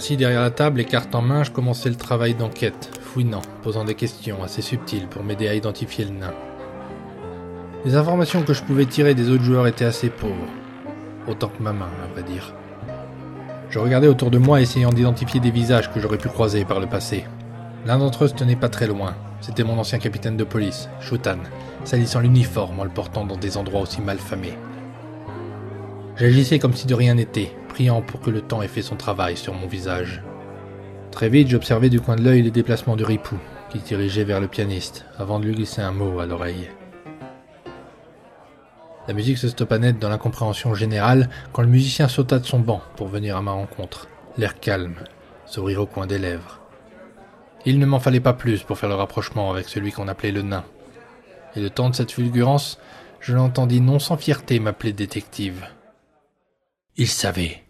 Assis derrière la table et carte en main, je commençais le travail d'enquête, fouinant, posant des questions assez subtiles pour m'aider à identifier le nain. Les informations que je pouvais tirer des autres joueurs étaient assez pauvres. Autant que ma main, à vrai dire. Je regardais autour de moi essayant d'identifier des visages que j'aurais pu croiser par le passé. L'un d'entre eux se tenait pas très loin. C'était mon ancien capitaine de police, Shutan, salissant l'uniforme en le portant dans des endroits aussi mal famés. J'agissais comme si de rien n'était, pour que le temps ait fait son travail sur mon visage. Très vite, j'observais du coin de l'œil les déplacements de Ripou, qui dirigeait vers le pianiste, avant de lui glisser un mot à l'oreille. La musique se stoppa net dans l'incompréhension générale quand le musicien sauta de son banc pour venir à ma rencontre, l'air calme, sourire au coin des lèvres. Il ne m'en fallait pas plus pour faire le rapprochement avec celui qu'on appelait le nain. Et le temps de cette fulgurance, je l'entendis non sans fierté m'appeler détective. Il savait.